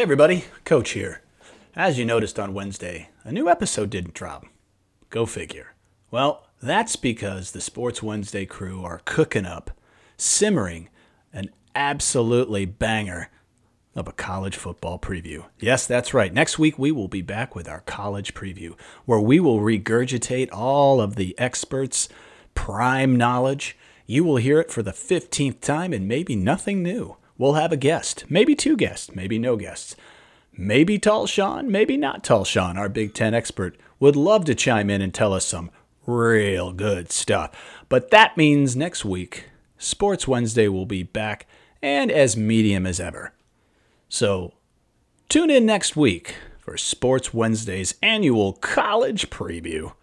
Hey everybody, Coach here. As you noticed on Wednesday, a new episode didn't drop. Go figure. Well, that's because the Sports Wednesday crew are cooking up, simmering, an absolutely banger of a college football preview. Yes, that's right. Next week we will be back with our college preview, where we will regurgitate all of the experts' prime knowledge. You will hear it for the 15th time and maybe nothing new. We'll have a guest, maybe two guests, maybe no guests. Maybe Tall Sean, maybe not Tall Sean, our Big Ten expert, would love to chime in and tell us some real good stuff. But that means next week, Sports Wednesday will be back and as medium as ever. So tune in next week for Sports Wednesday's annual college preview.